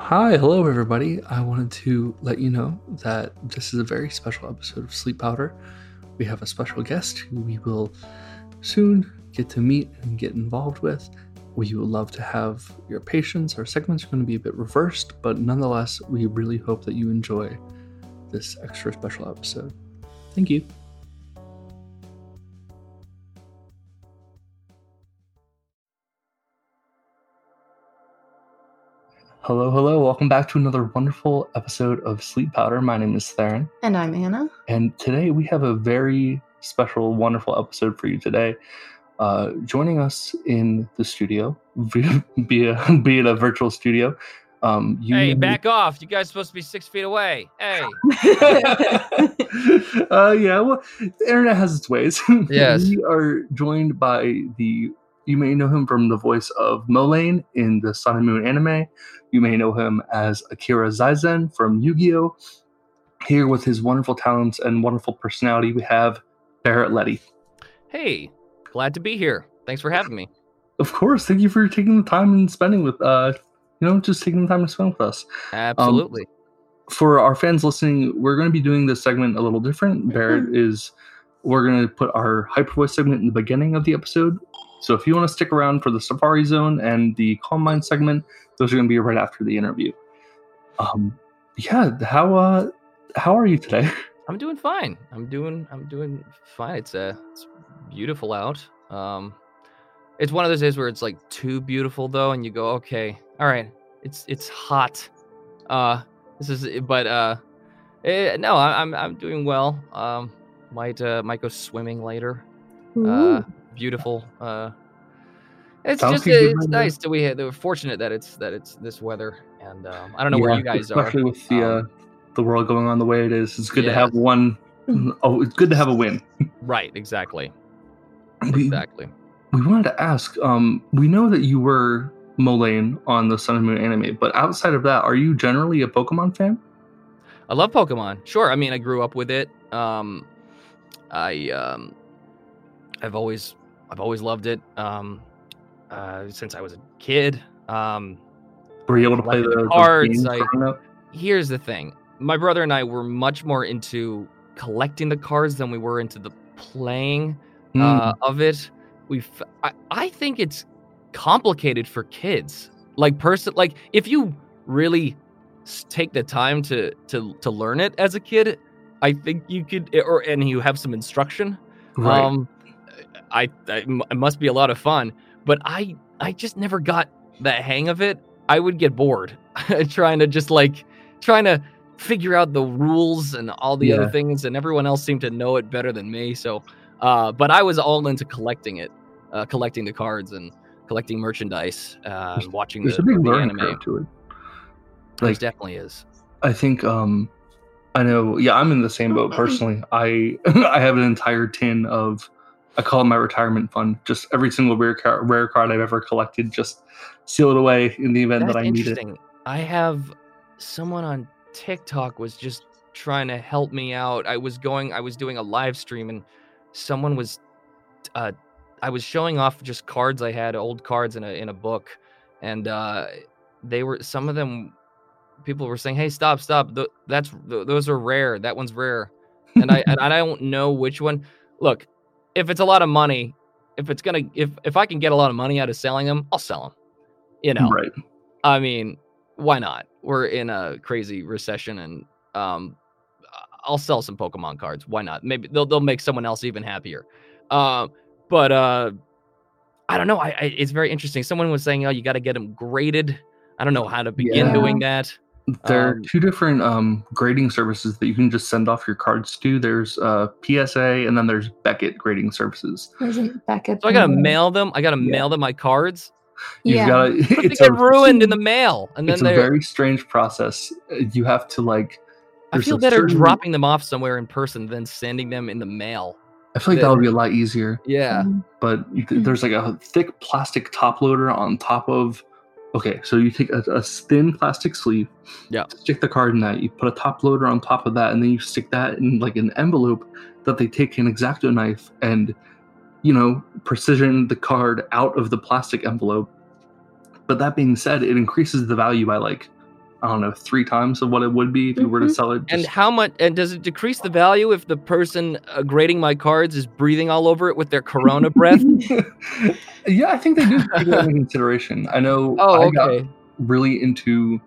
Hi, hello everybody. I wanted to let you know that this is a very special episode of Sleep Powder. We have a special guest who we will soon get to meet and get involved with. We would love to have your patience. Our segments are going to be a bit reversed, but nonetheless, we really hope that you enjoy this extra special episode. Thank you. Hello, hello. Welcome back to another wonderful episode of Sleep Powder. My name is Theron. And I'm Anna. And today we have a very special, wonderful episode for you today. Uh, joining us in the studio, via, via, be it a virtual studio. Um, you hey, back off! You guys supposed to be six feet away. Hey. uh, yeah, well, the internet has its ways. Yes. we are joined by the. You may know him from the voice of Molayne in the Sun and Moon anime. You may know him as Akira Zaizen from Yu-Gi-Oh! Here with his wonderful talents and wonderful personality, we have Barrett Leddy. Hey, glad to be here. Thanks for having me. Of course, thank you for taking the time and spending with uh you know, just taking the time to spend with us. Absolutely. Um, for our fans listening, we're going to be doing this segment a little different. Barrett is we're going to put our hyper voice segment in the beginning of the episode. So if you want to stick around for the Safari Zone and the Calm Mind segment, those are going to be right after the interview. Um, yeah, how uh, how are you today? I'm doing fine. I'm doing I'm doing fine. It's uh it's beautiful out. Um, it's one of those days where it's like too beautiful though, and you go, okay, all right, it's it's hot. Uh, this is but uh, eh, no, I, I'm I'm doing well. Um, might uh might go swimming later. Uh, beautiful. Uh, it's Sounds just it's nice that we had. We're fortunate that it's that it's this weather, and um, I don't know where you guys are. especially with the uh, Um, the world going on the way it is. It's good to yeah. have one oh it's good to have a win. Right, exactly, We, exactly. we wanted to ask, um, we know that you were Molayne on the Sun and Moon anime, but outside of that, are you generally a Pokemon fan? I love Pokemon. Sure, I mean I grew up with it. Um, I um, I've always I've always loved it. Um, uh, since I was a kid. Um, Were you able to play the, cards, I- here's the thing: my brother and I were much more into collecting the cards than we were into the playing Hmm. uh, of it. We, I, I think it's complicated for kids. Like person, like if you really take the time to to to learn it as a kid, I think you could, or and you have some instruction. right. Um, I, I it must be a lot of fun, but I I just never got the hang of it. I would get bored trying to just like trying to figure out the rules and all the Yeah. other things, and everyone else seemed to know it better than me. So, uh, but I was all into collecting it, uh, collecting the cards and collecting merchandise, uh, watching There's the, a big the learning anime. curve to it. There definitely is. I think um I know yeah, I'm in the same boat personally. I I have an entire tin of I call it my retirement fund. Just every single rare card, rare card I've ever collected, just seal it away in the event That's that I need it. I have someone on TikTok was just trying to help me out. I was going, I was doing a live stream, and someone was, uh, I was showing off just cards I had, old cards in a in a book, and uh, they were some of them. People were saying, "Hey, stop, stop! Th- that's th- those are rare. That one's rare," and I and I don't know which one. Look, if it's a lot of money, if it's gonna, if if I can get a lot of money out of selling them, I'll sell them. You know, Right. I mean, why not? We're in a crazy recession, and um, I'll sell some Pokemon cards. Why not? Maybe they'll they'll make someone else even happier. Um, but uh, I don't know. I, I it's very interesting. Someone was saying, "Oh, you got to get them graded." I don't know how to begin Yeah. doing that. There are Um, two different um, grading services that you can just send off your cards to. There's uh, PSA and then there's Beckett grading services. Isn't Beckett? So I gotta the- mail them. I gotta Yeah. mail them my cards. You've Yeah. got to. But they It's get a, ruined in the mail, and then it's a they're. very strange process. Uh, You have to like. I feel better certain- dropping them off somewhere in person than sending them in the mail. I feel like that would be a lot easier. Yeah. Um, but th- there's like a thick plastic top loader on top of okay so you take a, a thin plastic sleeve Yeah. stick the card in that you put a top loader on top of that and then you stick that in like an envelope that they take an exacto knife and you know precision the card out of the plastic envelope but that being said it increases the value by like I don't know three times of what it would be if you were to Mhm. sell it. And how much? And does it decrease the value if the person uh, grading my cards is breathing all over it with their Corona breath? yeah, I think they do take that into consideration. I know. Oh, I got okay. really into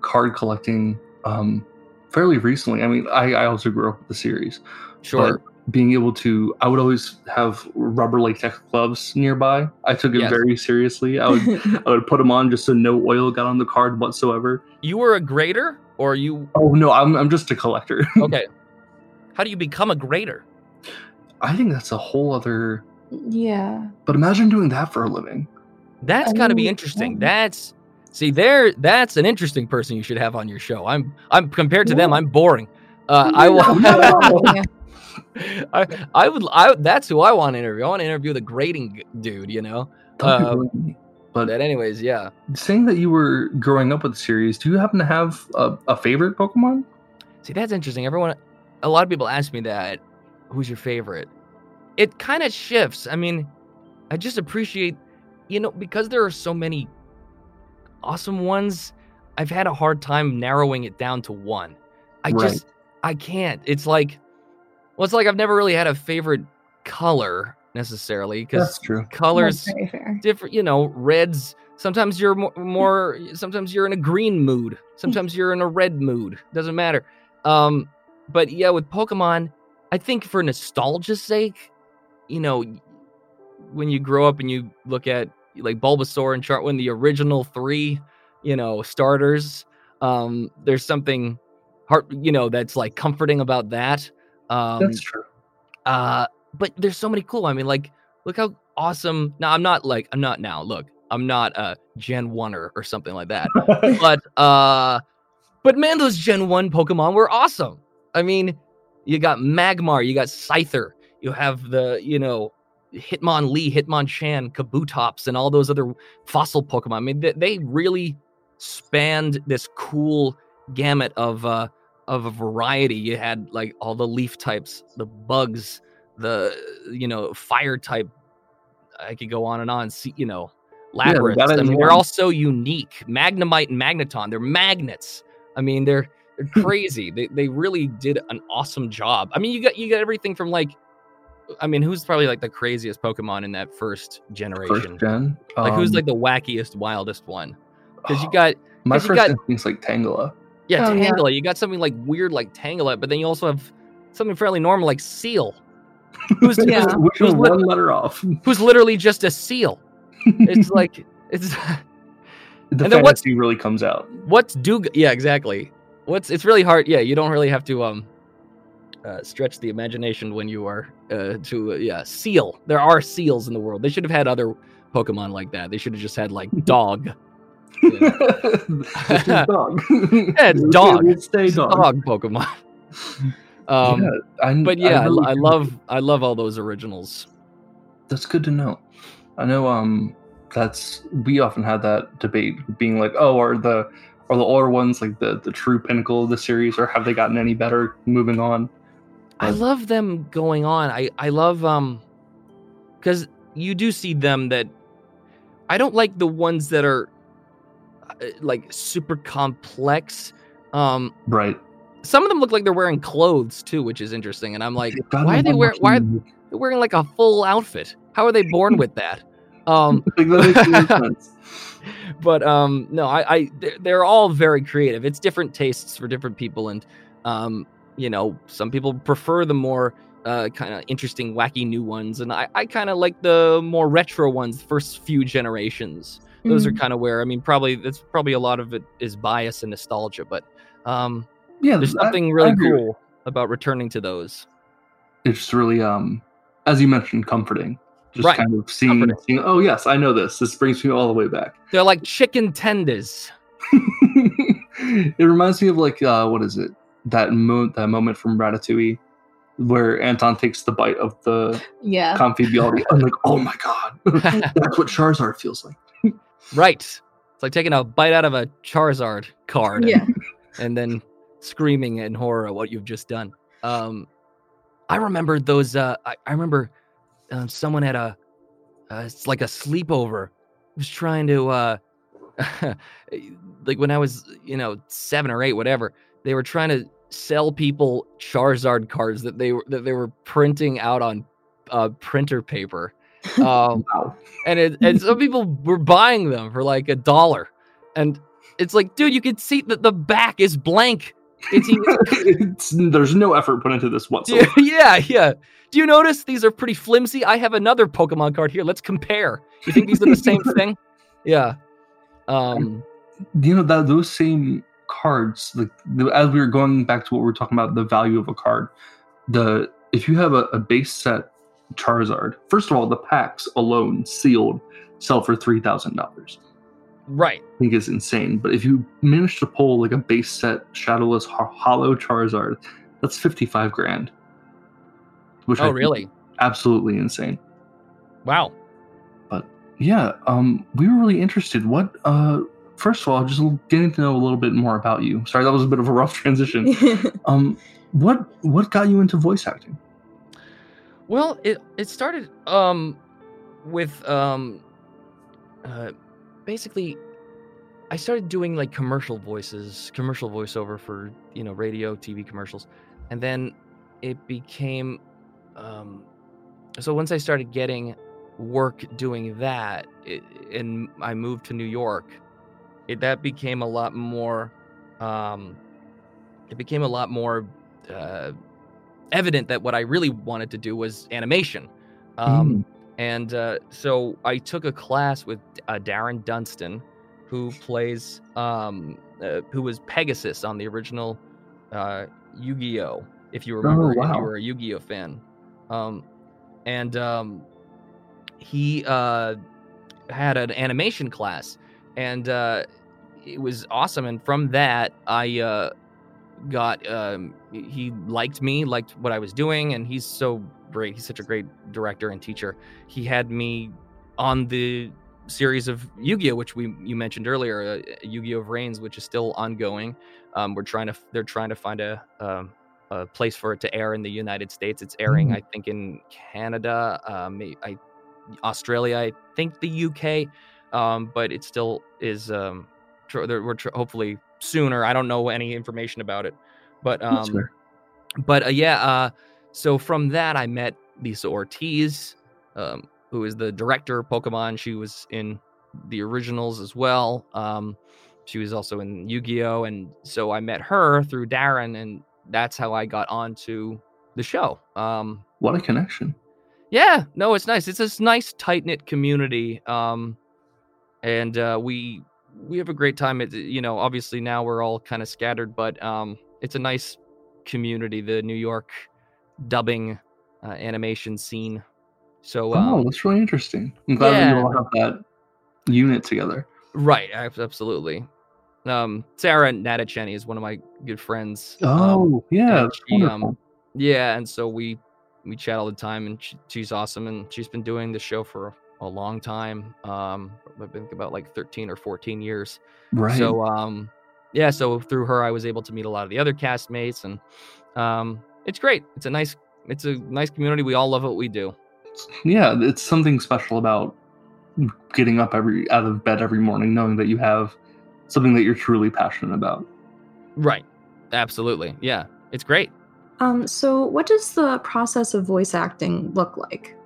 card collecting um, fairly recently. I mean, I, I also grew up with the series, Sure. but being able to, I would always have rubber latex gloves nearby. I took it Yes. very seriously. I would I would put them on just so no oil got on the card whatsoever. You were a grader, or you? Oh no, I'm I'm just a collector. Okay. How do you become a grader? I think that's a whole other. yeah. But imagine doing that for a living. That's got to be Oh, interesting. yeah. That's see there. That's an interesting person you should have on your show. I'm I'm compared to them. I'm boring. Uh, I will. I, I would. I that's who I want to interview. I want to interview the grading dude. You know. Um. But But anyways, yeah. saying that you were growing up with the series, do you happen to have a, a favorite Pokemon? See, that's interesting. Everyone, a lot of people ask me that. Who's your favorite? It kind of shifts. I mean, I just appreciate, you know, because there are so many awesome ones. I've had a hard time narrowing it down to one. I Right. just, I can't. It's like, well, it's like I've never really had a favorite color necessarily That's because true. colors That's very fair. different you know reds sometimes you're more, more sometimes you're in a green mood sometimes you're in a red mood doesn't matter um but yeah with pokemon i think for nostalgia's sake you know when you grow up and you look at like bulbasaur and chartwin the original three you know starters um there's something heart you know that's like comforting about that um That's true. uh but there's so many cool i mean like look how awesome now i'm not like i'm not now look i'm not a gen 1 or, or something like that but uh but man those gen 1 pokemon were awesome i mean you got magmar you got scyther you have the you know hitmonlee hitmonchan kabutops and all those other fossil pokemon i mean they, they really spanned this cool gamut of uh of a variety. You had like all the leaf types the bugs the you know fire type i could go on and on see you know Yeah, labyrinths. it i mean they're all so unique. Magnemite and magneton they're magnets. I mean they're they're crazy. They, they really did an awesome job. I mean you got you got everything from like i mean who's probably like the craziest pokemon in that first generation? First gen. like who's um, like the wackiest wildest one? Because you got my first got- instinct's like Tangela. Yeah, Oh, yeah. You got something like weird like Tangela, but then you also have something fairly normal like Seel, who's, Yeah. who's, Which who's, was lit- one letter off. who's literally just a seal. It's like it's the and then what's- really comes out. what's do yeah exactly. What's it's really hard. Yeah, you don't really have to um uh, stretch the imagination when you are uh, to uh, yeah seal. There are seals in the world. They should have had other Pokemon like that. They should have just had like dog. Yeah. Is dog. Yeah, it's dog. it stay dog. dog Pokemon. um, yeah, but yeah, I, really I love I love all those originals. That's good to know. I know. Um, that's we often had that debate, being like, oh, are the are the older ones like the the true pinnacle of the series, or have they gotten any better moving on? I love them going on. I I love um because you do see them that I don't like the ones that are like super complex. Um, Right. some of them look like they're wearing clothes too, which is interesting. And I'm like, why are they one wear much why are they wearing like a full outfit? How are they born with that? Um, like that makes no sense. but um no i i they're, they're all very creative it's different tastes for different people and um you know some people prefer the more uh kind of interesting wacky new ones and i i kind of like the more retro ones first few generations those are Mm. kind of where i mean probably that's probably a lot of it is bias and nostalgia but um Yeah, there's I- something I really agree cool about returning to those. It's really um as you mentioned comforting. Just Right, kind of seeing, comforting. seeing oh yes i know this. This brings me all the way back. They're like chicken tenders. It reminds me of like uh what is it? That mo- that moment from ratatouille where anton takes the bite of the Yeah. Confit Byaldi. i'm like oh my god. That's what charizard feels like right it's like taking a bite out of a charizard card Yeah. and then screaming in horror at what you've just done. Um, I remember those. Uh, I, I remember uh, someone at a, uh, it's like a sleepover, was trying to uh, like when I was, you know, seven or eight, whatever, they were trying to sell people Charizard cards that they were that they were printing out on uh, printer paper. Um, Wow. and it, and some people were buying them for like a dollar, and it's like, dude, you can see that the back is blank. It's, it's, there's no effort put into this whatsoever. yeah, yeah. Do you notice these are pretty flimsy? I have another Pokemon card here. Let's compare. You think these are the same thing? Yeah. Um. you know that those same cards like the, as we were going back to what we are talking about the value of a card the if you have a, a base set charizard. First of all the packs alone sealed sell for $3000 Right. i think is insane but if you manage to pull like a base set shadowless holo charizard that's 55 grand. Which Oh, think is really? absolutely insane. Wow. But yeah um we were really interested. What uh first of all just getting to know a little bit more about you. Sorry that was a bit of a rough transition. Um what what got you into voice acting Well, it it started um with um uh basically I started doing like commercial voices, commercial voiceover for, you know, radio, TV commercials. And then it became um so once I started getting work doing that it, and I moved to New York, it that became a lot more um it became a lot more uh evident that what I really wanted to do was animation. Um, And uh, so I took a class with uh, Darren Dunstan, who plays, um, uh, who was Pegasus on the original uh, Yu Gi Oh! If you remember, if wow. you were a Yu Gi Oh! fan. Um, and um, he uh, had an animation class, and uh, it was awesome. And from that, I uh, got um, he liked me, liked what I was doing, and he's so great. He's such a great director and teacher. He had me on the series of Yu-Gi-Oh, which we you mentioned earlier, uh, Yu-Gi-Oh VRAINS, which is still ongoing. Um, we're trying to they're trying to find a um, a place for it to air in the United States. It's airing, Mm. I think, in Canada, um, I Australia, I think the UK, um, but it still is. Um, tr- we're tr- hopefully sooner. I don't know any information about it, but um, but uh, yeah. Uh, so from that, I met Lisa Ortiz, um, who is the director of Pokemon. She was in the originals as well. Um, she was also in Yu-Gi-Oh, and so I met her through Darren, and that's how I got onto the show. Um, what a connection yeah, no, it's nice. It's this nice tight knit community, um, and uh, we we have a great time. It, you know, obviously now we're all kind of scattered, but um, it's a nice community. The New York dubbing uh, animation scene. So, oh um, that's really interesting i'm glad that you all have that unit together right, absolutely. Um, Sarah Natochenny is one of my good friends. um, oh yeah that's she, um, yeah, and so we we chat all the time, and she, she's awesome, and she's been doing the show for a long time. Um, I think about like thirteen or fourteen years. right So um, yeah, so through her, I was able to meet a lot of the other castmates, and um, it's great. It's a nice it's a nice community. We all love what we do. yeah it's something special about getting up every out of bed every morning knowing that you have something that you're truly passionate about Right. Absolutely. Yeah, it's great. Um, so what does the process of voice acting look like?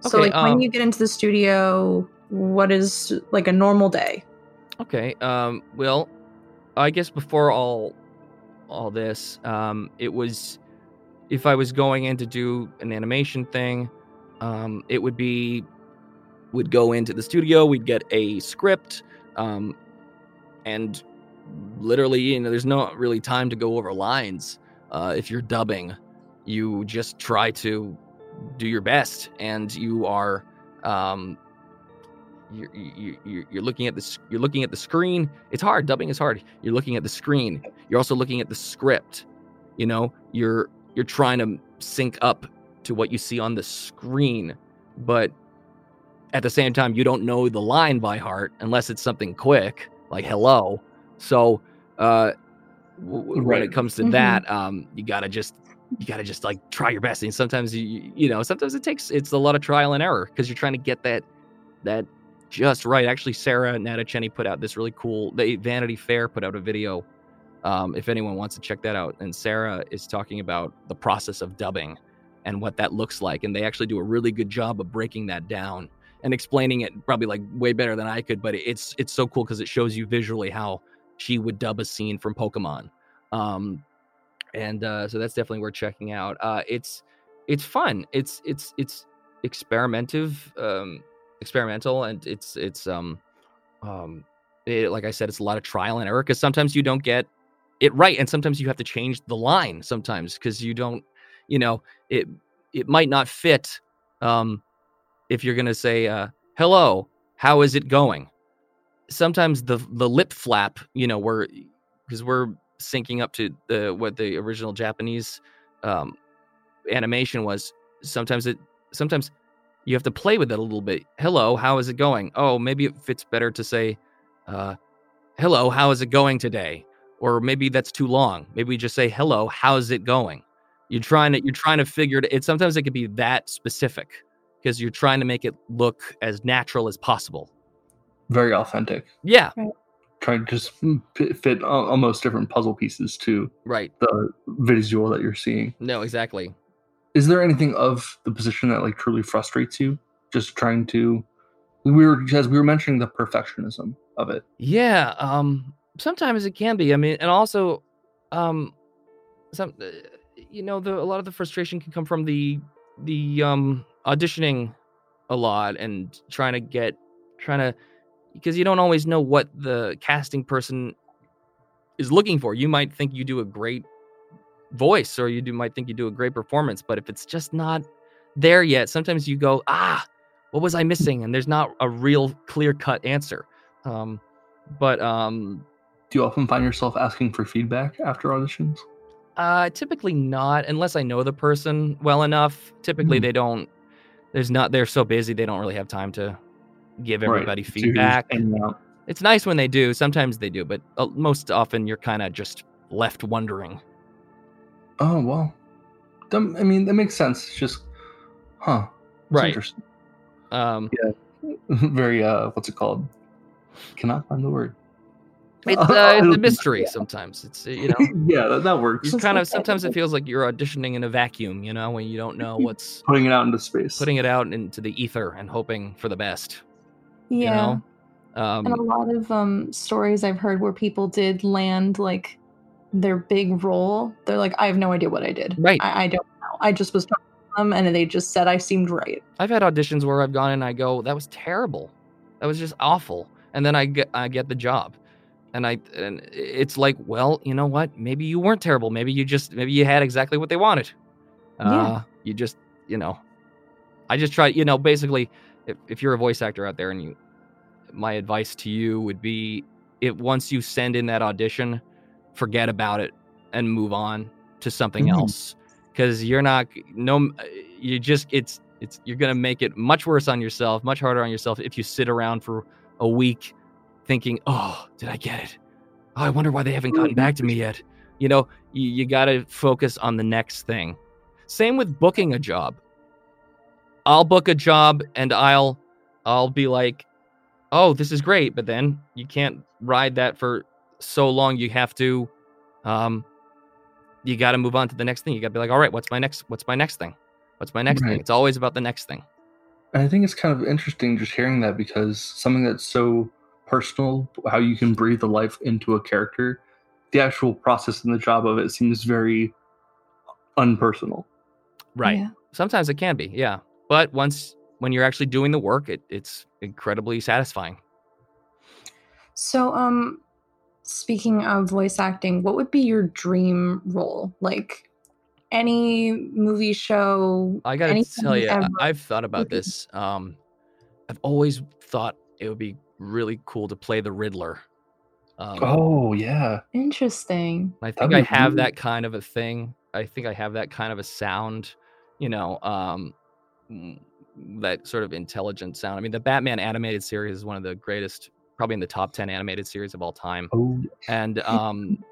So Okay, like when um, you get into the studio, what is like a normal day? Okay. Um, well, I guess before all all this, um, it was if I was going in to do an animation thing, um, it would be we'd go into the studio, we'd get a script, um, and literally, you know, there's not really time to go over lines. Uh, if you're dubbing, you just try to do your best, and you are um, you're, you you're, you're looking at this you're looking at the screen. It's hard dubbing is hard. You're looking at the screen. You're also looking at the script. You know you're you're trying to sync up to what you see on the screen but at the same time you don't know the line by heart unless it's something quick like hello. So uh w- w- when it comes to Mhm. that um you gotta just you gotta just like try your best and sometimes you you know sometimes it takes it's a lot of trial and error because you're trying to get that that just right. Actually, Sarah Natochenny put out this really cool. The Vanity Fair put out a video. Um, if anyone wants to check that out, and Sarah is talking about the process of dubbing and what that looks like, and they actually do a really good job of breaking that down and explaining it probably like way better than I could. But it's it's so cool because it shows you visually how she would dub a scene from Pokemon. Um, and uh, so that's definitely worth checking out. Uh, it's it's fun. It's it's it's experimentative, um, experimental, and it's it's um um it, like I said, it's a lot of trial and error because sometimes you don't get it right, and sometimes you have to change the line sometimes because you don't, you know, it it might not fit. Um, if you're gonna say uh, hello, how is it going? Sometimes the the lip flap, you know, we're because we're syncing up to the what the original Japanese um, animation was. Sometimes it sometimes you have to play with it a little bit. Hello, how is it going? Oh, maybe it fits better to say, uh, "Hello, how is it going today?" Or maybe that's too long. Maybe we just say, "Hello, how's it going?" You're trying to you're trying to figure it. it sometimes it could be that specific because you're trying to make it look as natural as possible. Very authentic. Yeah, Trying to just fit, fit almost different puzzle pieces to right. the visual that you're seeing. No, exactly. Is there anything of the position that like truly frustrates you? Just trying to. We were as we were mentioning the perfectionism of it. Yeah, um sometimes it can be. I mean, and also um some uh, you know, the a lot of the frustration can come from the the um auditioning a lot and trying to get trying to because you don't always know what the casting person is looking for. You might think you do a great voice or you do might think you do a great performance, but if it's just not there yet, sometimes you go, "Ah, what was I missing?" and there's not a real clear-cut answer. Um but um Do you often find yourself asking for feedback after auditions? Uh, typically not, unless I know the person well enough. Typically, Mhm. they don't. There's not. They're so busy they don't really have time to give everybody So feedback. It's nice when they do. Sometimes they do, but uh, most often you're kind of just left wondering. Oh well, I mean that makes sense. It's just, huh? Interesting. Um, Very uh, what's it called? Cannot find the word. it's uh, it's a mystery sometimes. It's uh, you know. yeah, that, that works. You kind of sometimes it feels like you're auditioning in a vacuum, you know, when you don't know what's Putting it out into space. putting it out into the ether and hoping for the best. Yeah. You know, and a um, lot of um stories I've heard where people did land like their big role. They're like, I have no idea what I did. Right. I, I don't know. I just was talking to them and they just said I seemed right. I've had auditions where I've gone and I go, that was terrible. That was just awful. And then I get I get the job. And I and it's like, well, you know what? Maybe you weren't terrible. Maybe you just maybe you had exactly what they wanted. Uh Yeah. you just, you know. I just try, you know, basically if, if you're a voice actor out there and you my advice to you would be it once you send in that audition, forget about it and move on to something Mhm. else. Because you're not no you just it's it's you're gonna make it much worse on yourself much harder on yourself if you sit around for a week thinking oh did i get it? Oh i wonder why they haven't gotten back to me yet. You know you, you gotta focus on the next thing. Same with booking a job i'll book a job and i'll i'll be like oh this is great but then you can't ride that for so long you have to um you got to move on to the next thing you got to be like all right what's my next what's my next thing what's my next Right. thing it's always about the next thing And I think it's kind of interesting just hearing that because something that's so personal, how you can breathe the life into a character, the actual process and the job of it seems very unpersonal. right Yeah. sometimes it can be yeah but once when you're actually doing the work it, it's incredibly satisfying So um speaking of voice acting, what would be your dream role? Like any movie show? i gotta tell you ever? i've thought about this um i've always thought it would be really cool to play the riddler um, Oh yeah, Interesting. I think I have really- that kind of a thing. I think I have that kind of a sound, you know, um, that sort of intelligent sound. I mean, the Batman animated series is one of the greatest, probably in the top 10 animated series of all time. oh And um,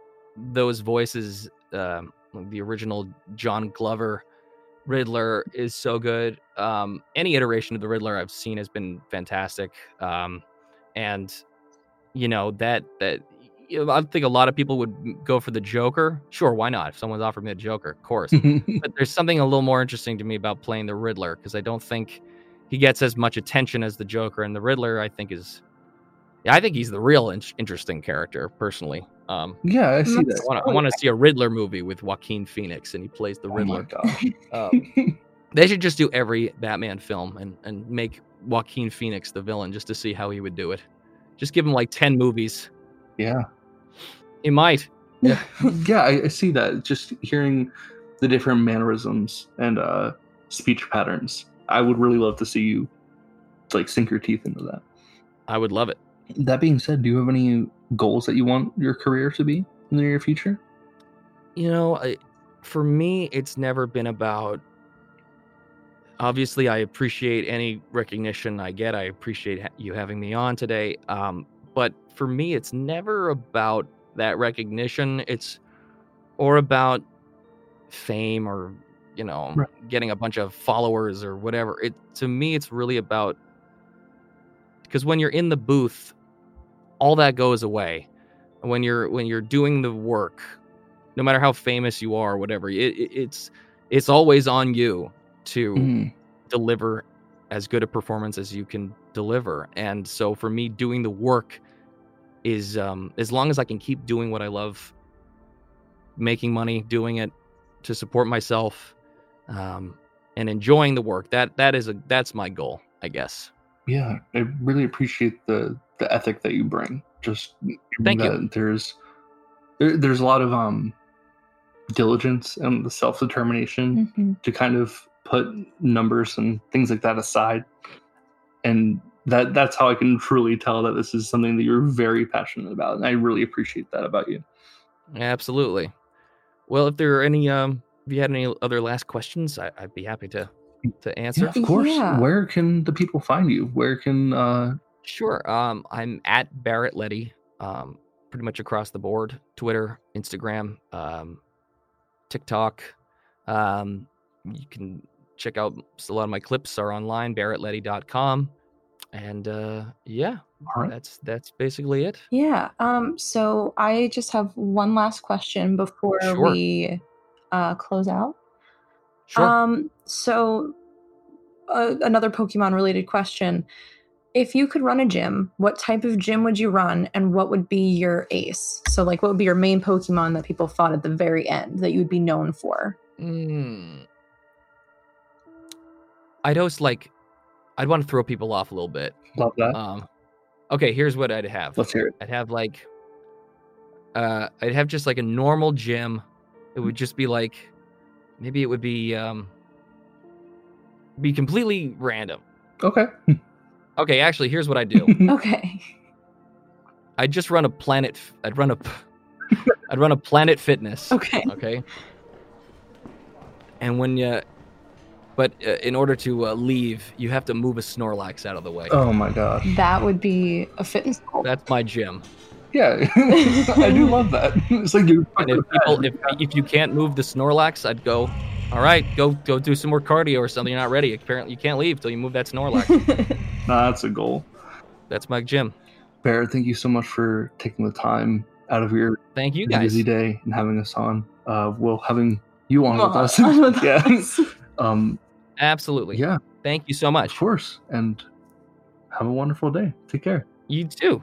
those voices, um, the original John Glover Riddler is so good. um, any iteration of the Riddler I've seen has been fantastic. Um, and you know that that I think a lot of people would go for the Joker. Sure, why not? If someone's offered me the Joker, of course. but there's something a little more interesting to me about playing the Riddler because I don't think he gets as much attention as the Joker, and the Riddler I think is, yeah, I think he's the real in- interesting character personally. Um, yeah, I see that. I want to I want to see a Riddler movie with Joaquin Phoenix, and he plays the Oh Riddler. gosh. Um, they should just do every Batman film and and make Joaquin Phoenix the villain just to see how he would do it. Just give him like ten movies. yeah. He might. yeah, I, I see that. Just hearing the different mannerisms and uh, speech patterns, I would really love to see you like sink your teeth into that. I would love it. That being said, do you have any goals that you want your career to be in the near future? You know, I, for me, it's never been about. Obviously, I appreciate any recognition I get. I appreciate ha- you having me on today. Um, but for me, it's never about that recognition. It's or about fame or you know Right. getting a bunch of followers or whatever. It to me, it's really about because when you're in the booth, all that goes away. When you're when you're doing the work, no matter how famous you are or whatever, it, it, it's it's always on you to Mhm. deliver as good a performance as you can deliver. And so for me, doing the work is um, as long as I can keep doing what I love, making money, doing it to support myself, um, and enjoying the work. That that is a that's my goal, I guess. Yeah, I really appreciate the the ethic that you bring. Just Thank you. There's there, there's a lot of um diligence and the self determination Mhm. to kind of put numbers and things like that aside, and that that's how I can truly tell that this is something that you're very passionate about, and I really appreciate that about you. Absolutely. Well, if there are any, um, if you had any other last questions, I, I'd be happy to to answer. Yeah, of course. Yeah. Where can the people find you? Where can uh Sure. Um, I'm at Barrett Leddy, um, pretty much across the board: Twitter, Instagram, um, TikTok. Um, you can check out a lot of my clips are online, barrettleddy.com. And uh, yeah, all right. that's that's basically it. Yeah. Um. So I just have one last question before Sure. we uh, close out. Sure. Um. So uh, another Pokemon related question: If you could run a gym, what type of gym would you run, and what would be your ace? So, like, what would be your main Pokemon that people fought at the very end that you would be known for? Mm. I'd host like, I'd want to throw people off a little bit. Love that. Um, okay, here's what I'd have. Let's hear it. I'd have like uh I'd have just like a normal gym. It would just be like maybe it would be um be completely random. Okay. Okay, actually here's what I do. Okay. I'd just run a planet I'd run a. I'd run a planet fitness. Okay. Okay. And when you but uh, in order to uh, leave, you have to move a Snorlax out of the way. oh my gosh. That would be a fitness goal. That's my gym. Yeah, I do love that. It's like you. And if people, if if you can't move the Snorlax, I'd go. All right, go go do some more cardio or something. You're not ready. Apparently, you can't leave till you move that Snorlax. Nah, that's a goal. That's my gym. Barrett, thank you so much for taking the time out of your Thank you guys. busy day and having us on. Uh, well, having you on with us. on yeah. Um. Absolutely. Yeah. Thank you so much. Of course. And have a wonderful day. Take care. You too.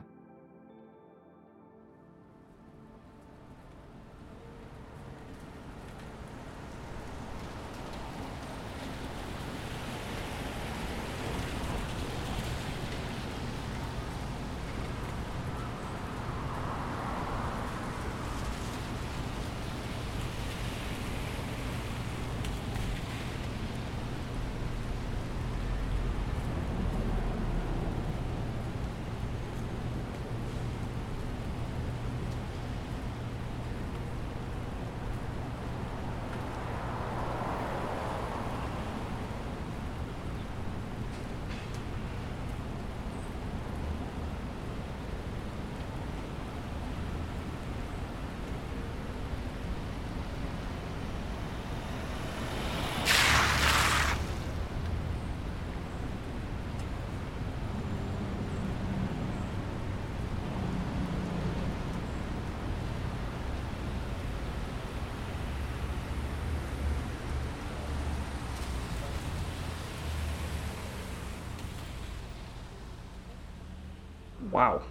Wow.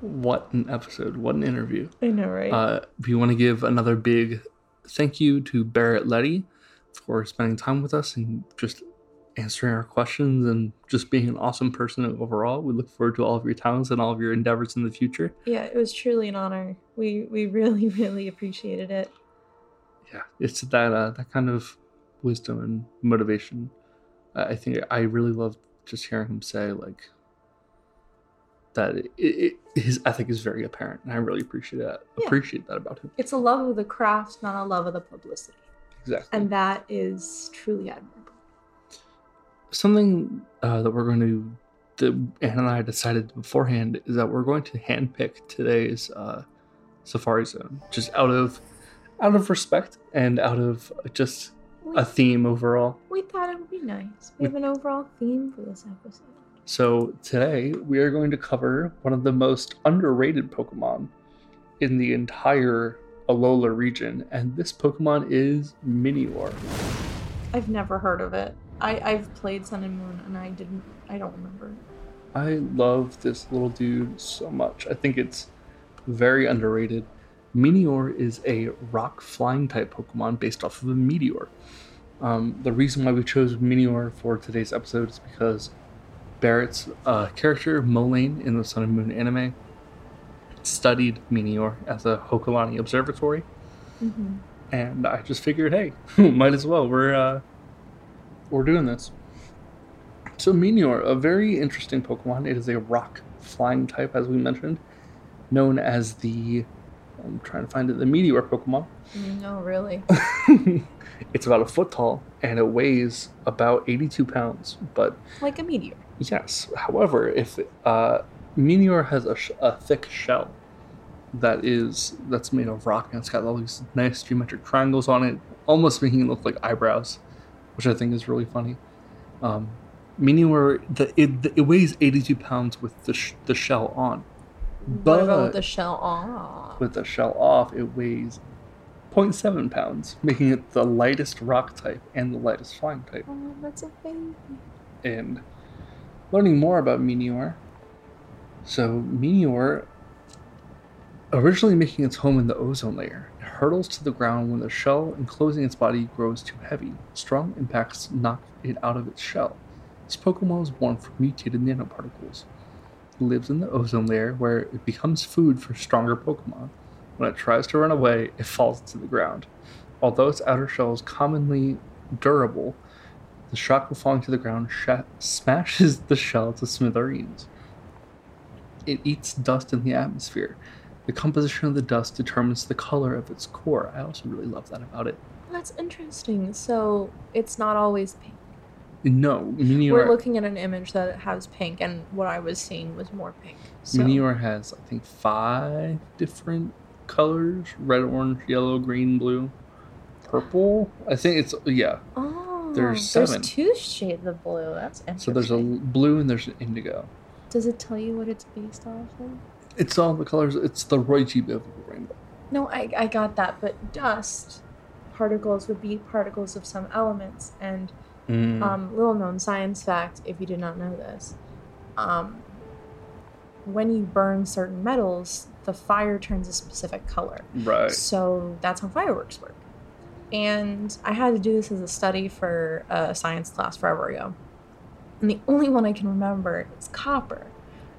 What an episode. What an interview. I know, right? Uh, we want to give another big thank you to Barrett Leddy for spending time with us and just answering our questions and just being an awesome person overall. We look forward to all of your talents and all of your endeavors in the future. yeah, it was truly an honor. We we really really appreciated it. Yeah, it's that uh, that kind of wisdom and motivation. Uh, I think I really love just hearing him say like that. It, it, his ethic is very apparent, and I really appreciate that. Yeah. Appreciate that about him. It's a love of the craft, not a love of the publicity, Exactly. and that is truly admirable. something uh, that we're going to that Anna and I decided beforehand is that we're going to handpick today's uh, Safari Zone, just out of out of respect and out of just We, a theme overall. we thought it would be nice. We have an overall theme for this episode. So today we are going to cover one of the most underrated Pokemon in the entire Alola region, and this Pokemon is Minior. I've never heard of it. I I've played Sun and Moon, and I didn't. I don't remember. I love this little dude so much. I think it's very underrated. Meteor is a rock flying type Pokemon based off of a meteor. Um, the reason why we chose Meteor for today's episode is because Barrett's uh, character, Molayne, in the Sun and Moon anime, studied Meteor at the Hokulani Observatory, Mm-hmm. and I just figured, hey, might as well. We're uh, we're doing this. So Meteor, a very interesting Pokemon. It is a rock flying type, as we mentioned, known as the. I'm trying to find it. The Meteor Pokemon. No, really. it's about a foot tall and it weighs about 82 pounds. But like a meteor. yes, however, if uh, Meteor has a, sh- a thick shell that is that's made of rock and it's got all these nice geometric triangles on it, almost making it look like eyebrows, which I think is really funny. Um, Meteor, the, it, it weighs 82 pounds with the, sh- the shell on. But- with the shell off? With the shell off, it weighs 0.7 pounds, making it the lightest rock type and the lightest flying type. Oh, that's a baby. And learning more about Meteor. So, Meteor, originally making its home in the ozone layer, it hurtles to the ground when the shell enclosing its body grows too heavy. Strong impacts knock it out of its shell. This Pokemon was born from mutated nanoparticles. Lives in the ozone layer where it becomes food for stronger Pokemon. When it tries to run away, it falls to the ground. Although its outer shell is commonly durable, the shock of falling to the ground sh- smashes the shell to smithereens. It eats dust in the atmosphere. The composition of the dust determines the color of its core. I also really love that about it. That's interesting. So it's not always pink. No, Meteor, We're looking at an image that has pink, and what I was seeing was more pink. So Meteor has, I think, five different colors red, orange, yellow, green, blue, purple. I think it's, yeah. oh, there's seven. there's two shades of blue. That's interesting. So there's a blue and there's an indigo. Does it tell you what it's based off of? It's all the colors. It's the Roichi the rainbow. No, I I got that, but dust particles would be particles of some elements, and Mm. um, little known science fact, if you did not know this, um, when you burn certain metals, the fire turns a specific color. right. So that's how fireworks work. And I had to do this as a study for a science class forever ago. And the only one I can remember is copper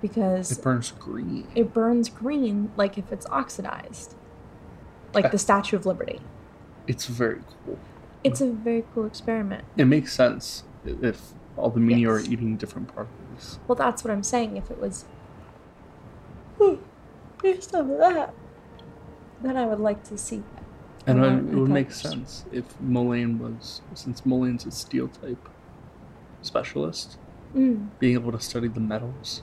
because It burns green. it burns green like if it's oxidized, like the Statue of Liberty. It's very cool. It's a very cool experiment. It makes sense if all the meteor Yes. are eating different particles. Well, that's what I'm saying. If it was based off of that, then I would like to see that. And Uh-huh, it, it would make sense if Molayne was, since Molayne's a steel type specialist, Mm, being able to study the metals.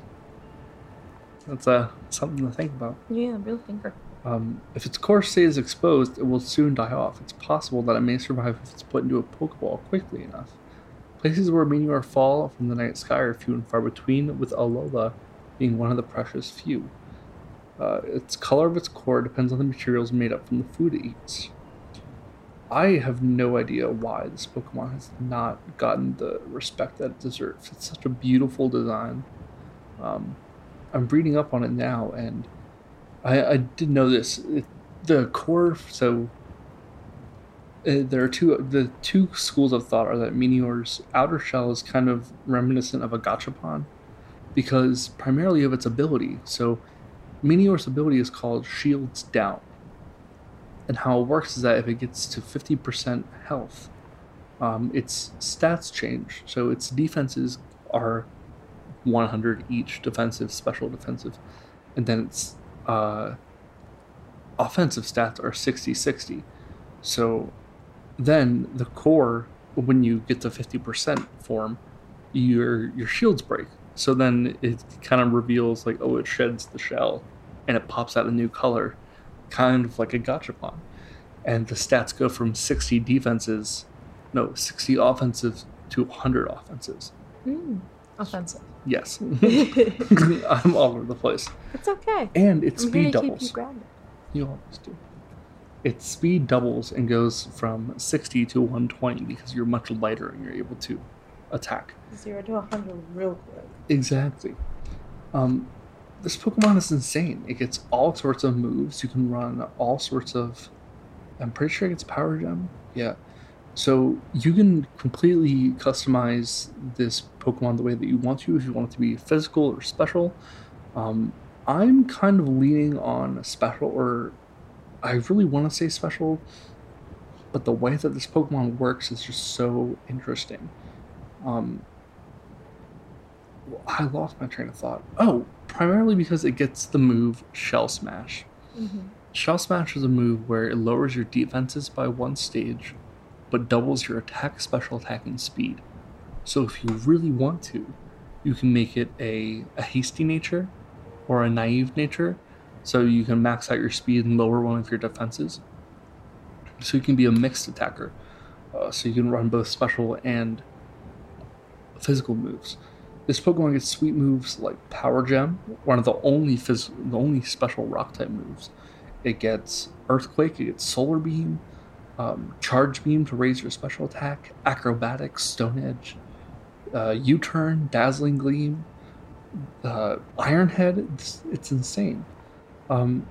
That's uh, something to think about. yeah, real thinker. Um, if its core stays exposed, it will soon die off. It's possible that it may survive if it's put into a Pokeball quickly enough. Places where meteor fall from the night sky are few and far between, with Alola being one of the precious few. Uh, its color of its core depends on the materials made up from the food it eats. I have no idea why this Pokemon has not gotten the respect that it deserves. It's such a beautiful design. Um, I'm reading up on it now, and I, I did know this. The core, so uh, there are two. The two schools of thought are that Minior's outer shell is kind of reminiscent of a Gachapon, because primarily of its ability. So, Minior's ability is called Shields Down, and how it works is that if it gets to fifty percent health, um, its stats change. So its defenses are 100 each defensive, special defensive, and then its uh, offensive stats are 60 60. So then the core, when you get to 50% form, your your shields break. So then it kind of reveals like, oh, it sheds the shell and it pops out a new color, kind of like a gachapon. And the stats go from 60 defenses, no, 60 offensive to 100 offenses. Mm, offensive. Yes. I'm all over the place. It's okay. And its I'm speed doubles. you. You always do. Its speed doubles and goes from 60 to 120 because you're much lighter and you're able to attack. Zero to 100 real quick. Exactly. Um, this Pokemon is insane. It gets all sorts of moves. You can run all sorts of. I'm pretty sure it gets Power Gem. Yeah. So you can completely customize this Pokemon the way that you want to. If you want it to be physical or special, um, I'm kind of leaning on special, or I really want to say special, but the way that this Pokemon works is just so interesting. Um, I lost my train of thought. Oh, primarily because it gets the move Shell Smash. Mm-hmm. Shell Smash is a move where it lowers your defenses by one stage, but doubles your attack, special attack, and speed. So if you really want to, you can make it a, a hasty nature or a naive nature. So you can max out your speed and lower one of your defenses. So you can be a mixed attacker. Uh, so you can run both special and physical moves. This Pokemon gets sweet moves like Power Gem, one of the only phys- the only special Rock type moves. It gets Earthquake, it gets Solar Beam, um, Charge Beam to raise your special attack, Acrobatics, Stone Edge, uh, U-Turn, Dazzling Gleam, uh, Iron Head. It's, it's insane. Um,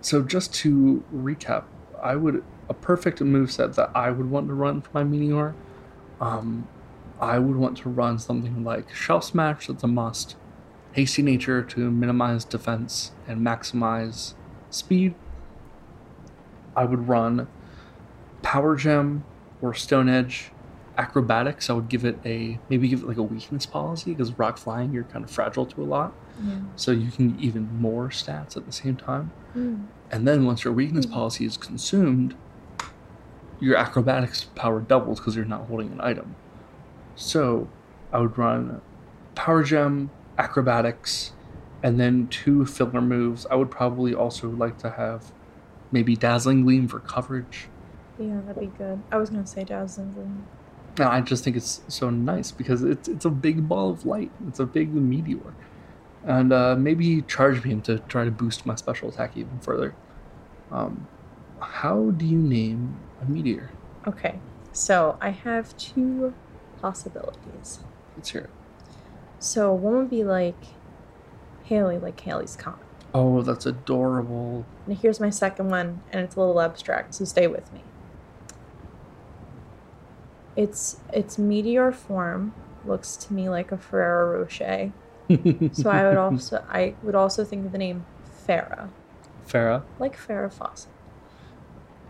so just to recap, I would a perfect move set that I would want to run for my Minior. Um, I would want to run something like Shell Smash, that's a must. Hasty Nature to minimize defense and maximize speed. I would run Power Gem or Stone Edge. Acrobatics, I would give it a maybe give it like a weakness policy because rock flying you're kind of fragile to a lot, Yeah. so you can get even more stats at the same time. Mm. And then once your weakness Mhm. policy is consumed, your acrobatics power doubles because you're not holding an item. So I would run Power Gem, Acrobatics, and then two filler moves. I would probably also like to have maybe Dazzling Gleam for coverage. Yeah, that'd be good. I was gonna say dazzling gleam. And I just think it's so nice because it's it's a big ball of light. It's a big meteor. And uh, maybe Charge Beam to try to boost my special attack even further. Um, how do you name a meteor? Okay, so I have two possibilities. Let's hear it. So one would be like Haley, like Halley's Comet. Oh, that's adorable. And here's my second one, and it's a little abstract, so stay with me. Its its meteor form looks to me like a Ferrero Rocher. So I would also I would also think of the name Farah, Farah. like Farrah Fawcett.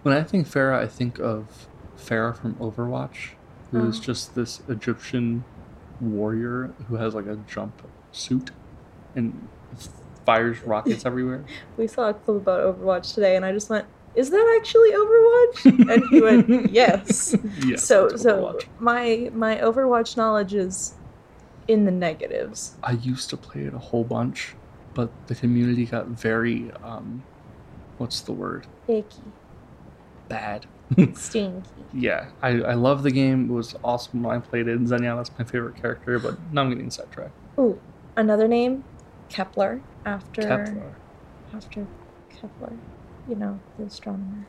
When I think Farah, I think of Pharah from Overwatch, who is Oh. just this Egyptian warrior who has like a jump suit and fires rockets everywhere. We saw a clip about Overwatch today, and I just went, "Is that actually Overwatch?" And he went, "Yes." yes. so so my my Overwatch knowledge is in the negatives. I used to play it a whole bunch, but the community got very um what's the word? Icky, Bad. stinky. Yeah, I, I love the game. It was awesome when I played it. Zenyatta's my favorite character, but now I'm getting sidetracked. Ooh, another name, Kepler. After Kepler. after Kepler, you know the astronomer.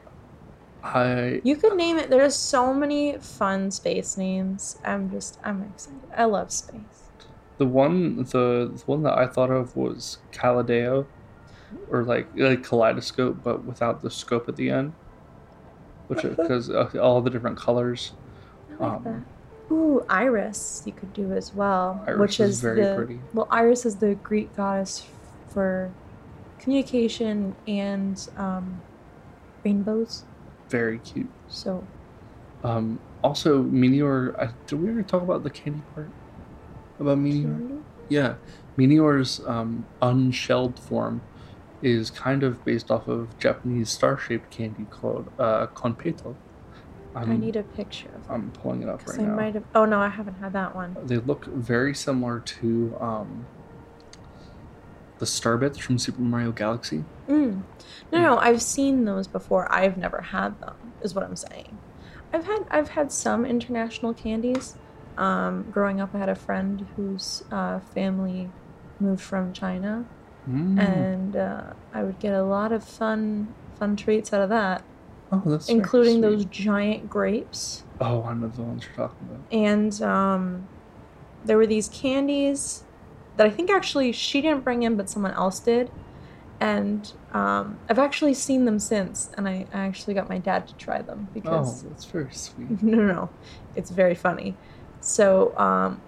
I You could name it. There's so many fun space names. I'm just I'm excited. I love space. The one, the, the one that I thought of was Calideo, or like like kaleidoscope, but without the scope at the end, which because uh, all the different colors. I like Um, that. Ooh, Iris you could do as well, Iris which is is very the pretty. well, Iris is the Greek goddess for communication and um, rainbows. Very cute. So Um, also, Minior. I, did we ever talk about the candy part? About Minior? candy? Yeah, Minior's um, unshelled form is kind of based off of Japanese star-shaped candy called uh, konpeito. I'm, I need a picture of I'm pulling it up right I now. might have. Oh no, I haven't had that one. They look very similar to um, the Starbits from Super Mario Galaxy. Mm. No, no, I've seen those before. I've never had them. Is what I'm saying. I've had I've had some international candies. Um, growing up, I had a friend whose uh, family moved from China, Mm. and uh, I would get a lot of fun fun treats out of that, oh, that's including those giant grapes. Oh, I know the ones you're talking about. And um, there were these candies that I think actually she didn't bring in, but someone else did. And um, I've actually seen them since, and I, I actually got my dad to try them Oh, because that's very sweet. no, no, no, it's very funny. So um,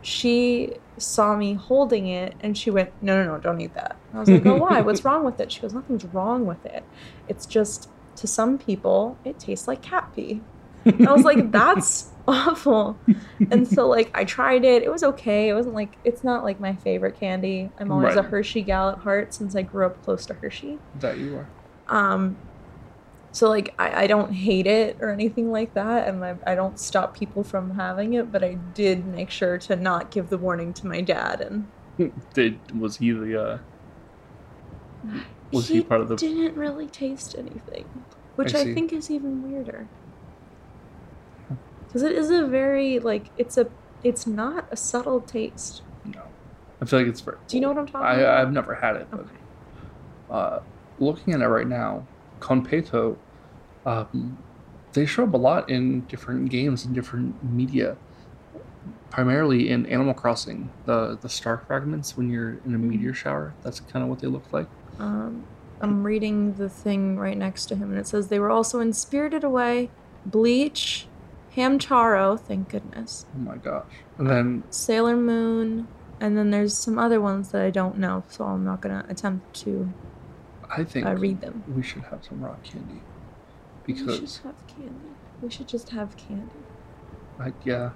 she saw me holding it, and she went, "No, no, no, don't eat that." And I was like, "Oh, why? What's wrong with it?" She goes, "Nothing's wrong with it. It's just to some people, it tastes like cat pee." I was like, "That's awful." And so, like, I tried it. It was okay. It wasn't like it's not like my favorite candy. I'm always a Hershey gal at heart since I grew up close to Hershey. that you are. Um, so like I, I don't hate it or anything like that, and I, I don't stop people from having it, but I did make sure to not give the warning to my dad, and Did was he the? Uh, was he, he part of the? didn't really taste anything, which I I, think is even weirder. Because it is a very like it's a it's not a subtle taste. No, I feel like it's very. Do you know what I'm talking I about? I've never had it, but Okay. uh, looking at it right now, konpeito, um, they show up a lot in different games and different media. Primarily in Animal Crossing, the the star fragments when you're in a Mhm. meteor shower. That's kind of what they look like. Um, I'm reading the thing right next to him, and it says they were also in Spirited Away, Bleach, Hamtaro, thank goodness, Oh my gosh! And then Sailor Moon, and then there's some other ones that I don't know, so I'm not gonna attempt to I think uh, read them. we should have some rock candy because we should have candy. We should just have candy. like, yeah,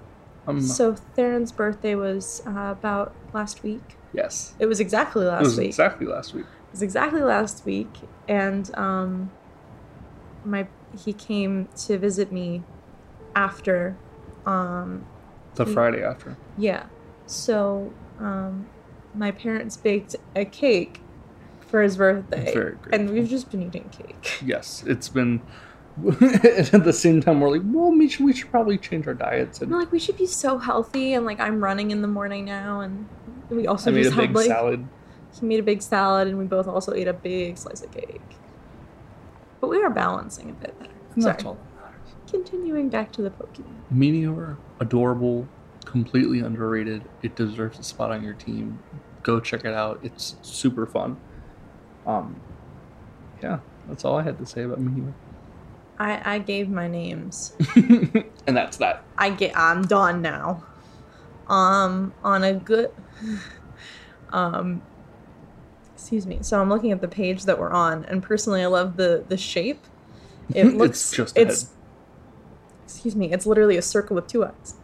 I'm So Theron's birthday was uh, about last week. yes. It was exactly last it was week. exactly last week. It was exactly last week, and um, my he came to visit me after, um, The. Friday after. yeah. So um, my parents baked a cake for his birthday, and we've just been eating cake. Yes, it's been. at the same time, we're like, well, we should, we should probably change our diets. And I'm like, we should be so healthy, and like I'm running in the morning now, and we also I made a just had big like salad. he made a big salad, and we both also ate a big slice of cake. But we are balancing a bit better. Sorry. that's all. Continuing back to the Pokemon. Minior, adorable, completely underrated. It deserves a spot on your team. Go check it out. It's super fun. Um, yeah, that's all I had to say about Minior. I I gave my names. and that's that. I get I'm done now. Um on a good um excuse me. So I'm looking at the page that we're on and personally I love the the shape. It It's looks just a it's excuse me, it's literally a circle with two eyes.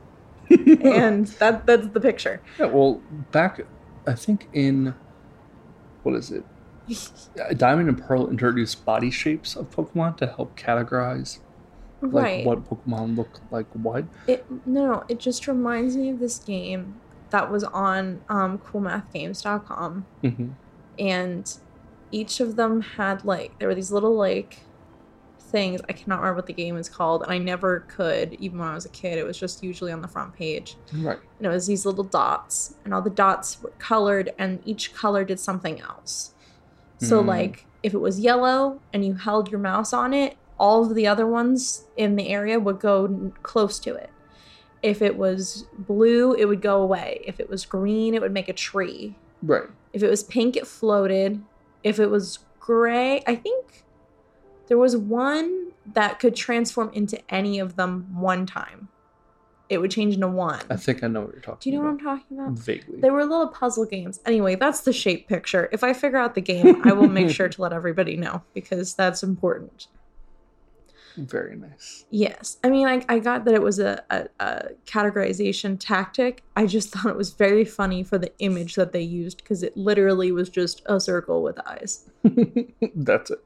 and that that's the picture. Yeah, well, back, I think in, what is it? Diamond and Pearl introduced body shapes of Pokemon to help categorize like right. what Pokemon look like what. It no, no, it just reminds me of this game that was on um, coolmathgames.com, hmm and each of them had like there were these little like things. I cannot remember what the game is called, and I never could, even when I was a kid. It was just usually on the front page, Right. and it was these little dots, and all the dots were colored, and each color did something else. So Mm. like if it was yellow and you held your mouse on it, all of the other ones in the area would go close to it. If it was blue, it would go away. If it was green, it would make a tree. Right. If it was pink, it floated. If it was gray, I think there was one that could transform into any of them one time. It would change into one. I think I know what you're talking Do you know what. I'm talking about? Vaguely. They were little puzzle games. Anyway, that's the shape picture. If I figure out the game, I will make sure to let everybody know because that's important. Very nice. Yes. I mean, I, I got that it was a, a, a categorization tactic. I just thought it was very funny for the image that they used because it literally was just a circle with eyes. That's it.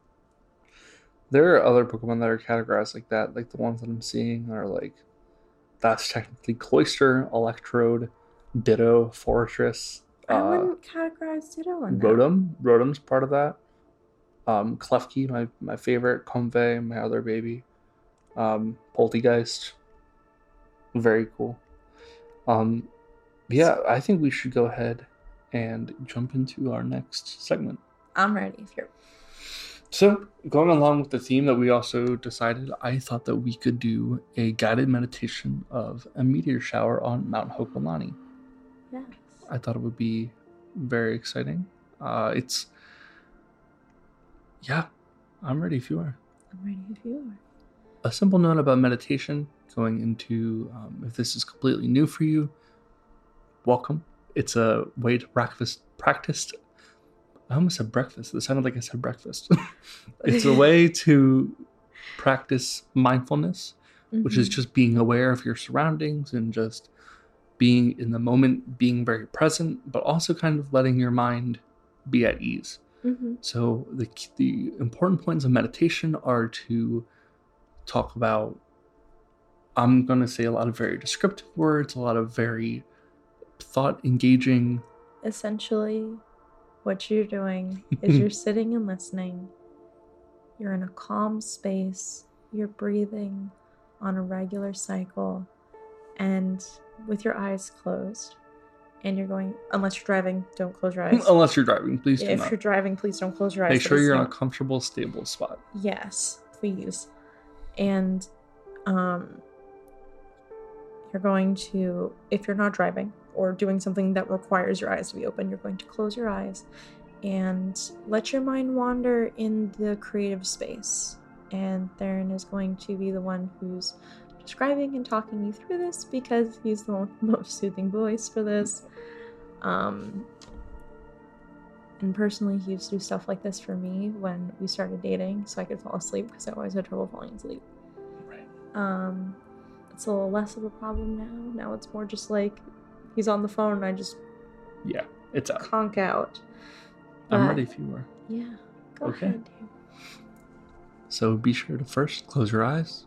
There are other Pokemon that are categorized like that. Like the ones that I'm seeing are like that's technically Cloyster, Electrode, Ditto, Forretress, I uh, wouldn't categorize Ditto in that. Rotom. Rotom's part of that. Um, Klefki, my my favorite. Comfey, my other baby. Um, Polteageist, very cool. Um, yeah, I think we should go ahead and jump into our next segment. I'm ready if you're. So, going along with the theme that we also decided, I thought that we could do a guided meditation of a meteor shower on Mount Hokulani. Yes. I thought it would be very exciting. Uh, it's, yeah, I'm ready if you are. I'm ready if you are. A simple note about meditation going into, um, if this is completely new for you, welcome. It's a way to practice, practice. I almost said breakfast. It sounded like I said breakfast. it's a way to practice mindfulness, which is Mhm. just being aware of your surroundings and just being in the moment, being very present, but also kind of letting your mind be at ease. Mhm. So the the important points of meditation are to talk about. I'm going to say a lot of very descriptive words, a lot of very thought engaging. Essentially, what you're doing is you're sitting and listening. You're in a calm space. You're breathing on a regular cycle and with your eyes closed. And you're going, unless you're driving, don't close your eyes. Unless you're driving, please do if not. you're driving, please don't close your eyes. Make sure you're in a comfortable, stable spot. Yes, please. And um you're going to if you're not driving or doing something that requires your eyes to be open, you're going to close your eyes and let your mind wander in the creative space. And Theron is going to be the one who's describing and talking you through this because he's the one with the most soothing voice for this. Um, and personally, he used to do stuff like this for me when we started dating so I could fall asleep because I always had trouble falling asleep. Right. Um, it's a little less of a problem now. Now it's more just like he's on the phone and I just Yeah, it's out. conk out. I'm But- ready if you are. Yeah, go Okay. ahead. dude. So be sure to first close your eyes.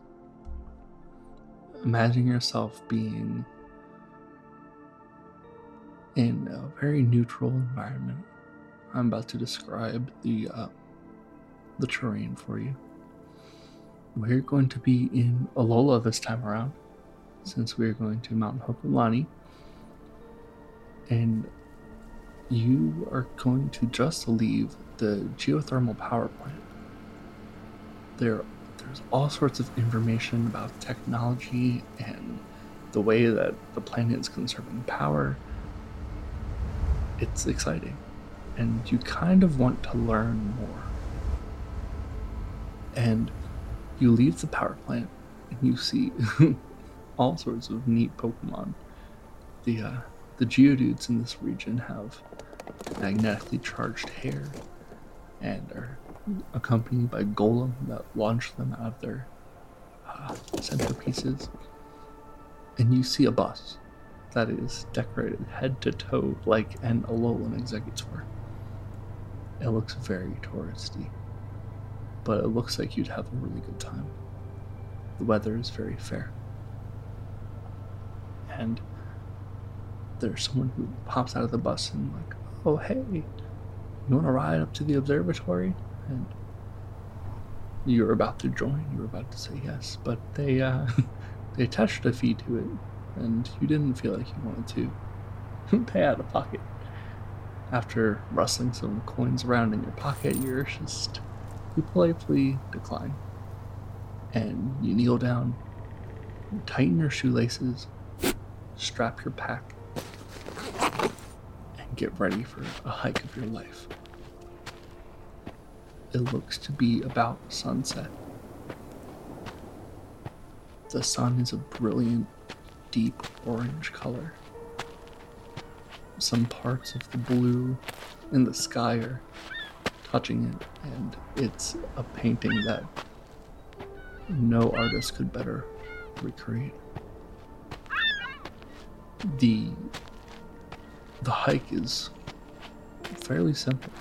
Imagine yourself being in a very neutral environment. I'm about to describe the uh, the terrain for you. We're going to be in Alola this time around, since we're going to Mount Hokulani. And you are going to just leave the geothermal power plant. There there's all sorts of information about technology and the way that the planet is conserving power. It's exciting and you kind of want to learn more. And you leave the power plant and you see all sorts of neat pokemon. The uh, the geodudes in this region have magnetically charged hair and are accompanied by Golem that launch them out of their uh, centerpieces. And you see a bus that is decorated head to toe like an Alolan Exeggutor. It looks very touristy, but it looks like you'd have a really good time. The weather is very fair. And there's someone who pops out of the bus and like, oh hey, you want to ride up to the observatory? And you're about to join. You're about to say yes, but they uh, they attached a fee to it, and you didn't feel like you wanted to pay out of pocket. After rustling some coins around in your pocket, you're just you politely decline, and you kneel down, tighten your shoelaces, strap your pack, get ready for a hike of your life. It looks to be about sunset. The sun is a brilliant, deep orange color. Some parts of the blue in the sky are touching it, and it's a painting that no artist could better recreate. The the hike is fairly simple.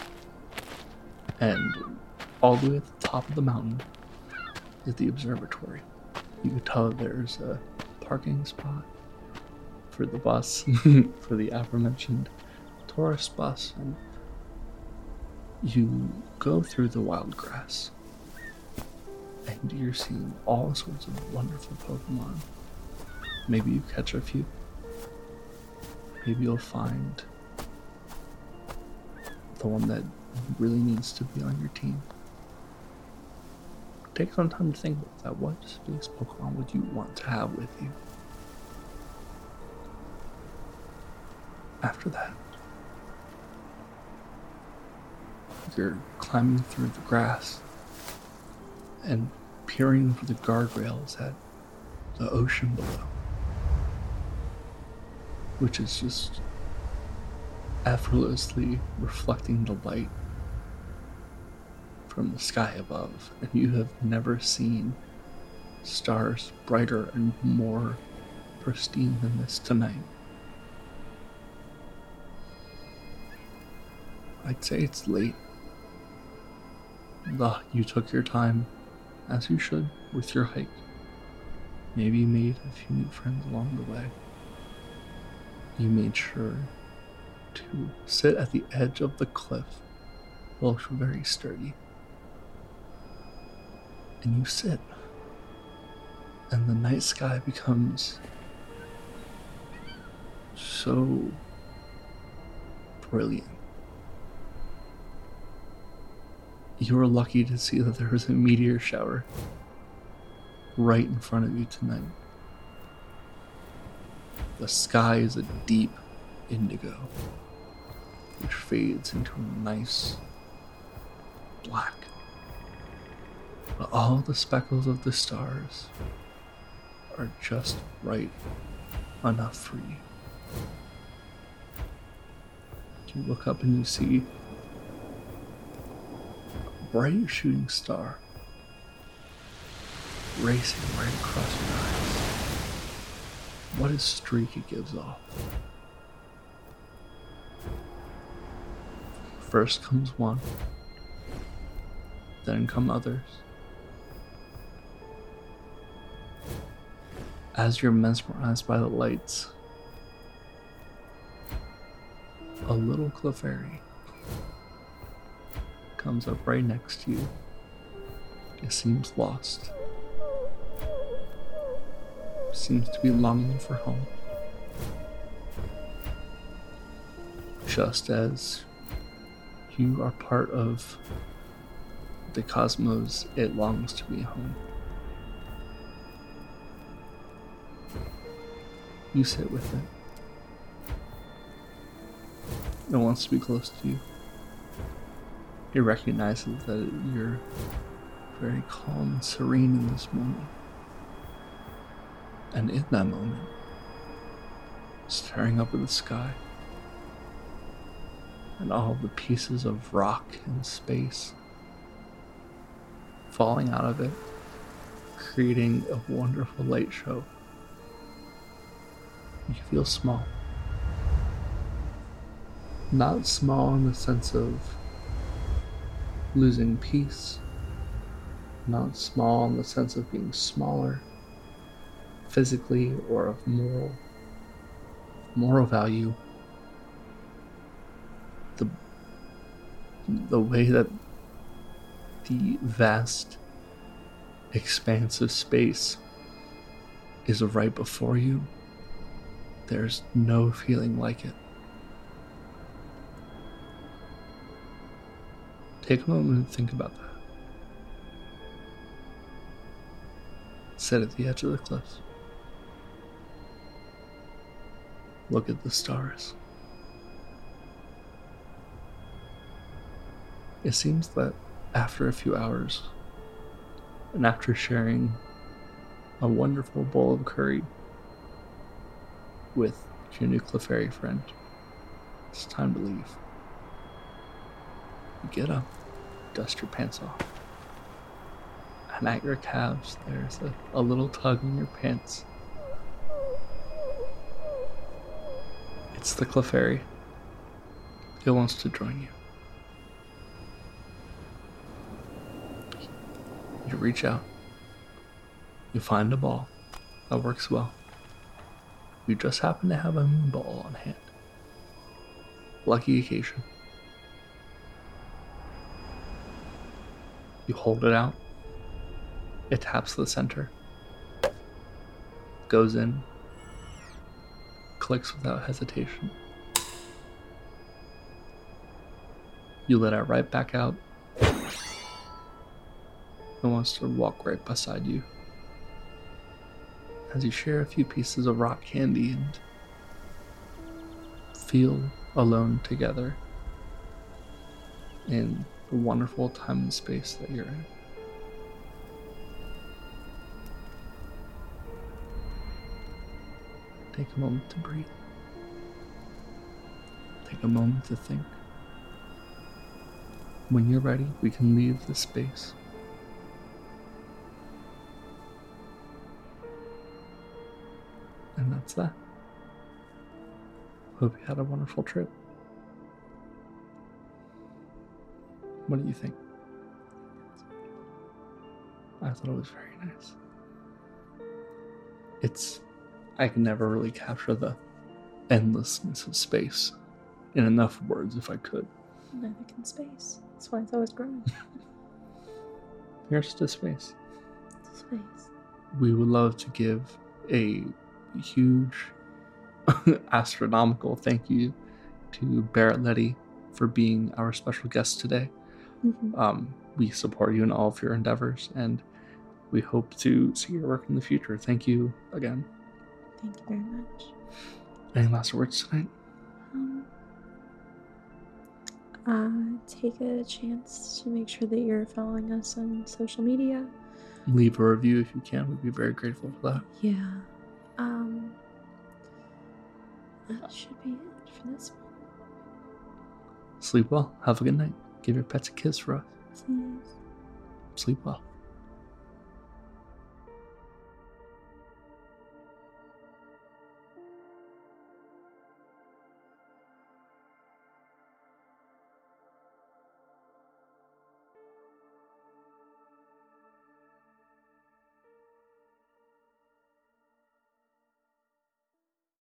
And all the way at the top of the mountain is the observatory. You can tell there's a parking spot for the bus, for the aforementioned tourist bus, and you go through the wild grass and you're seeing all sorts of wonderful Pokemon. Maybe you catch a few. Maybe you'll find the one that really needs to be on your team. Take some time to think about that. What space Pokemon would you want to have with you? After that, you're climbing through the grass and peering over the guardrails at the ocean below, which is just effortlessly reflecting the light from the sky above, and you have never seen stars brighter and more pristine than this tonight. I'd say it's late. You took your time, as you should, with your hike. Maybe you made a few new friends along the way. You made sure to sit at the edge of the cliff. Looks very sturdy. And you sit. And the night sky becomes so brilliant. You were lucky to see that there was a meteor shower right in front of you tonight. The sky is a deep indigo, which fades into a nice black. But all the speckles of the stars are just right enough for you. You look up and you see a bright shooting star racing right across your eyes. What a streak it gives off. First comes one, then come others. As you're mesmerized by the lights, a little Clefairy comes up right next to you. It seems lost. Seems to be longing for home. Just as you are part of the cosmos, it longs to be home. You sit with it. It wants to be close to you. It recognizes that you're very calm and serene in this moment. And in that moment, staring up at the sky, and all the pieces of rock and space falling out of it, creating a wonderful light show. You feel small. Not small in the sense of losing peace, not small in the sense of being smaller physically or of moral moral value the the way that the vast expanse of space is right before you there's no feeling like it. Take a moment and think about that. Sit at the edge of the cliff look at the stars. It seems that after a few hours, and after sharing a wonderful bowl of curry with your new Clefairy friend, it's time to leave. You get up, dust your pants off, and at your calves, there's a, a little tug in your pants. It's the Clefairy. It wants to join you. You reach out. You find a ball that works well. You just happen to have a moon ball on hand. Lucky occasion. You hold it out. It taps the center. Goes in. Clicks without hesitation. You let it right back out and wants to walk right beside you. As you share a few pieces of rock candy and feel alone together in the wonderful time and space that you're in. Take a moment to breathe. Take a moment to think. When you're ready, we can leave the space. And that's that. Hope you had a wonderful trip. What do you think? I thought it was very nice. It's. I can never really capture the endlessness of space in enough words if I could. Neither can space. That's why it's always growing. Here's to space. space. We would love to give a huge astronomical thank you to Barrett Leddy for being our special guest today. Mhm. Um, we support you in all of your endeavors and we hope to see your work in the future. Thank you again. Thank you very much. Any last words tonight? Um, uh, take a chance to make sure that you're following us on social media. Leave a review if you can. We'd be very grateful for that. Yeah. Um, that should be it for this one. Sleep well. Have a good night. Give your pets a kiss for us. Please. Sleep well.